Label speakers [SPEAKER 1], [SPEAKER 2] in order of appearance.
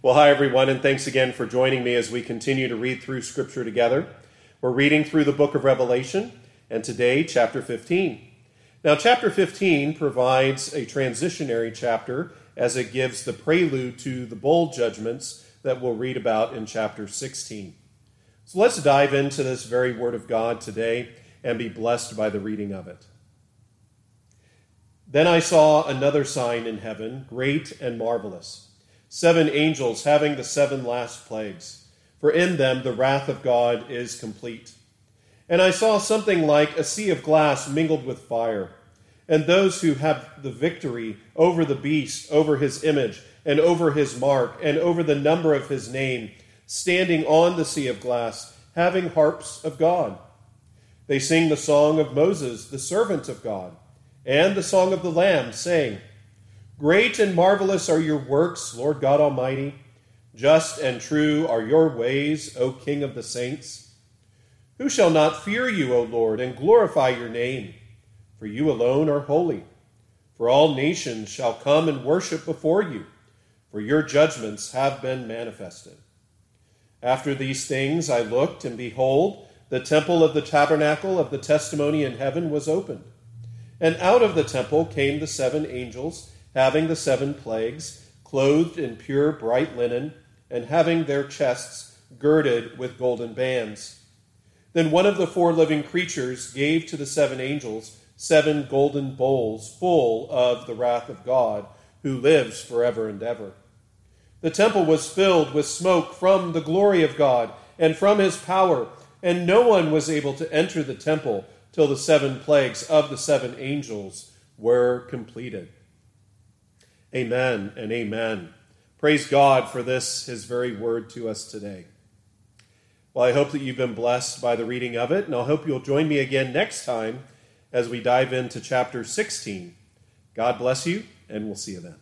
[SPEAKER 1] Well, hi, everyone, and thanks again for joining me as we continue to read through Scripture together. We're reading through the book of Revelation, and today, chapter 15. Now, chapter 15 provides a transitionary chapter as it gives the prelude to the bowl judgments that we'll read about in chapter 16. So let's dive into this very word of God today and be blessed by the reading of it. Then I saw another sign in heaven, great and marvelous seven angels having the seven last plagues, for in them the wrath of God is complete. And I saw something like a sea of glass mingled with fire, and those who have the victory over the beast, over his image, and over his mark, and over the number of his name, standing on the sea of glass, having harps of God. They sing the song of Moses, the servant of God, and the song of the Lamb, saying, Great and marvelous are your works, Lord God Almighty. Just and true are your ways, O King of the saints. Who shall not fear you, O Lord, and glorify your name? For you alone are holy. For all nations shall come and worship before you, for your judgments have been manifested. After these things I looked, and behold, the temple of the tabernacle of the testimony in heaven was opened. And out of the temple came the seven angels having the seven plagues, clothed in pure bright linen, and having their chests girded with golden bands. Then one of the four living creatures gave to the seven angels seven golden bowls full of the wrath of God, who lives forever and ever. The temple was filled with smoke from the glory of God and from his power, and no one was able to enter the temple till the seven plagues of the seven angels were completed. Amen and amen. Praise God for this, his very word to us today. Well, I hope that you've been blessed by the reading of it, and I hope you'll join me again next time as we dive into chapter 16. God bless you, and we'll see you then.